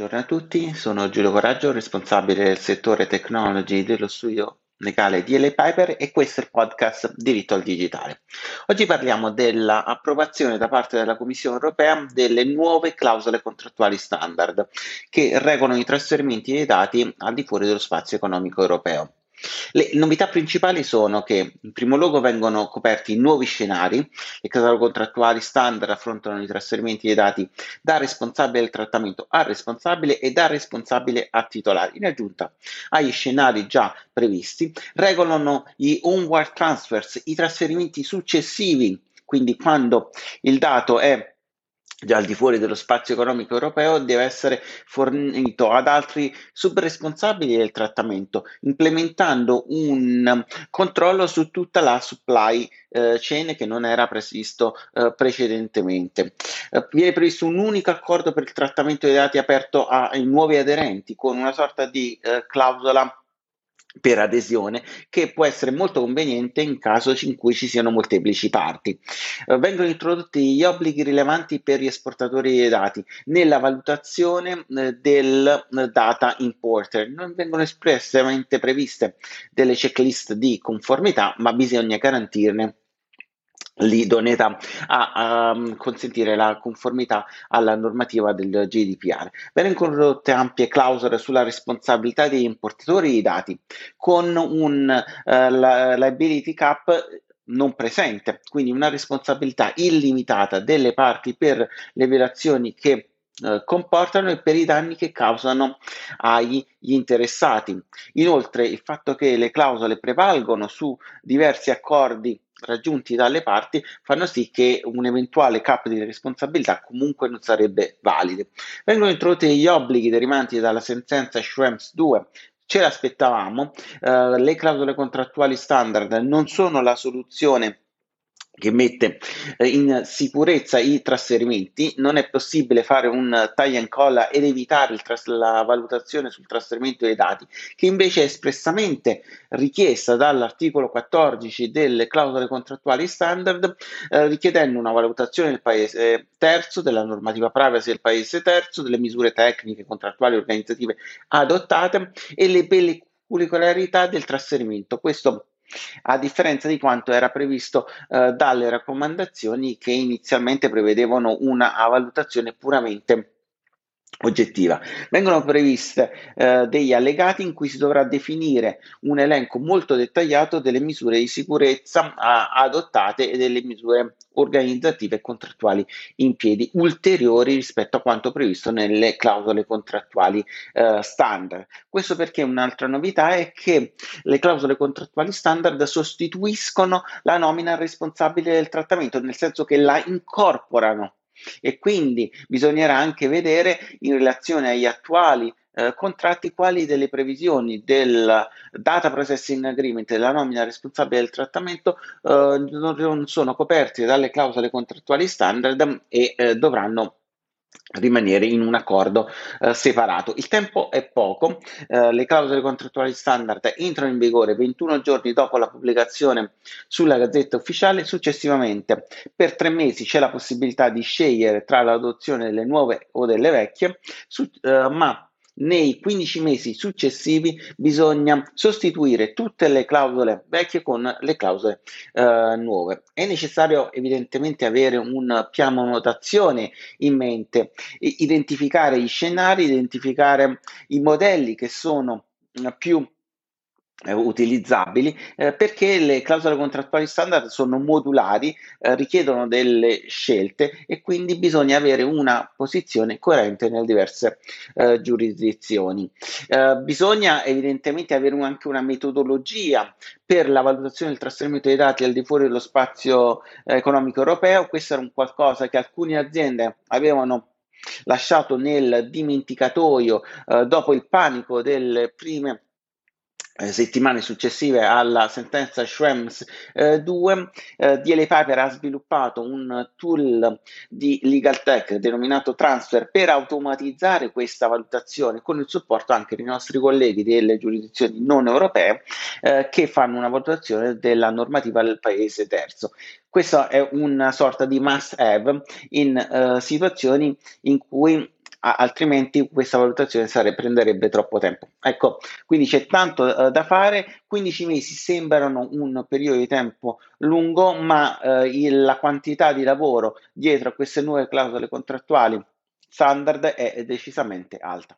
Buongiorno a tutti, sono Giulio Coraggio, responsabile del settore technology dello studio legale di LA Piper e questo è il podcast Diritto al Digitale. Oggi parliamo dell'approvazione da parte della Commissione europea delle nuove clausole contrattuali standard che regolano i trasferimenti dei dati al di fuori dello spazio economico europeo. Le novità principali sono che in primo luogo vengono coperti nuovi scenari, le catalogue contrattuali standard affrontano i trasferimenti dei dati da responsabile del trattamento a responsabile e da responsabile a titolare. In aggiunta agli scenari già previsti, regolano gli onward transfers, i trasferimenti successivi, quindi quando il dato è già al di fuori dello spazio economico europeo deve essere fornito ad altri subresponsabili del trattamento, implementando un controllo su tutta la supply eh, chain che non era previsto eh, precedentemente. Eh, viene previsto un unico accordo per il trattamento dei dati aperto ai nuovi aderenti con una sorta di eh, clausola per adesione che può essere molto conveniente in caso in cui ci siano molteplici parti. Eh, vengono introdotti gli obblighi rilevanti per gli esportatori dei dati nella valutazione eh, del eh, data importer. Non vengono espressamente previste delle checklist di conformità, ma bisogna garantirne l'idoneità a, mm, consentire la conformità alla normativa del GDPR. Vengono introdotte ampie clausole sulla responsabilità degli importatori di dati con un uh, liability cap non presente, quindi una responsabilità illimitata delle parti per le violazioni che eh, comportano e per i danni che causano agli interessati. Inoltre il fatto che le clausole prevalgono su diversi accordi raggiunti dalle parti fanno sì che un eventuale cap di responsabilità comunque non sarebbe valido. Vengono introdotti gli obblighi derivanti dalla sentenza Schrems 2 ce l'aspettavamo, uh, le clausole contrattuali standard non sono la soluzione che mette eh, in sicurezza i trasferimenti, non è possibile fare un taglia e incolla ed evitare tras- la valutazione sul trasferimento dei dati, che invece è espressamente richiesta dall'articolo 14 delle clausole contrattuali standard, eh, richiedendo una valutazione del paese terzo, della normativa privacy del paese terzo, delle misure tecniche, contrattuali e organizzative adottate e le peculiarità del trasferimento. Questo a differenza di quanto era previsto eh, dalle raccomandazioni che inizialmente prevedevano una valutazione puramente oggettiva. Vengono previste eh, degli allegati in cui si dovrà definire un elenco molto dettagliato delle misure di sicurezza a, adottate e delle misure organizzative e contrattuali in piedi ulteriori rispetto a quanto previsto nelle clausole contrattuali eh, standard. Questo perché un'altra novità è che le clausole contrattuali standard sostituiscono la nomina responsabile del trattamento, nel senso che la incorporano e quindi bisognerà anche vedere in relazione agli attuali eh, contratti quali delle previsioni del data processing agreement della nomina responsabile del trattamento eh, non sono coperti dalle clausole contrattuali standard e eh, dovranno rimanere in un accordo eh, separato. Il tempo è poco, eh, le clausole contrattuali standard entrano in vigore 21 giorni dopo la pubblicazione sulla Gazzetta Ufficiale, successivamente per tre mesi c'è la possibilità di scegliere tra l'adozione delle nuove o delle vecchie, su, eh, ma nei 15 mesi successivi bisogna sostituire tutte le clausole vecchie con le clausole eh, nuove. È necessario evidentemente avere un piano notazione in mente, identificare gli scenari, identificare i modelli che sono più eh, utilizzabili eh, perché le clausole contrattuali standard sono modulari, eh, richiedono delle scelte e quindi bisogna avere una posizione coerente nelle diverse eh, giurisdizioni. Eh, bisogna evidentemente avere un, anche una metodologia per la valutazione del trasferimento dei dati al di fuori dello spazio eh, economico europeo, questo era un qualcosa che alcune aziende avevano lasciato nel dimenticatoio dopo il panico delle prime eh, settimane successive alla sentenza Schrems eh, 2, eh, DLA Piper ha sviluppato un tool di legal tech denominato Transfer per automatizzare questa valutazione con il supporto anche dei nostri colleghi delle giurisdizioni non europee eh, che fanno una valutazione della normativa del paese terzo. Questa è una sorta di must have in uh, situazioni in cui altrimenti questa valutazione sare- prenderebbe troppo tempo. Ecco, quindi c'è tanto eh, da fare, 15 mesi sembrano un periodo di tempo lungo, ma eh, il, la quantità di lavoro dietro a queste nuove clausole contrattuali standard è decisamente alta.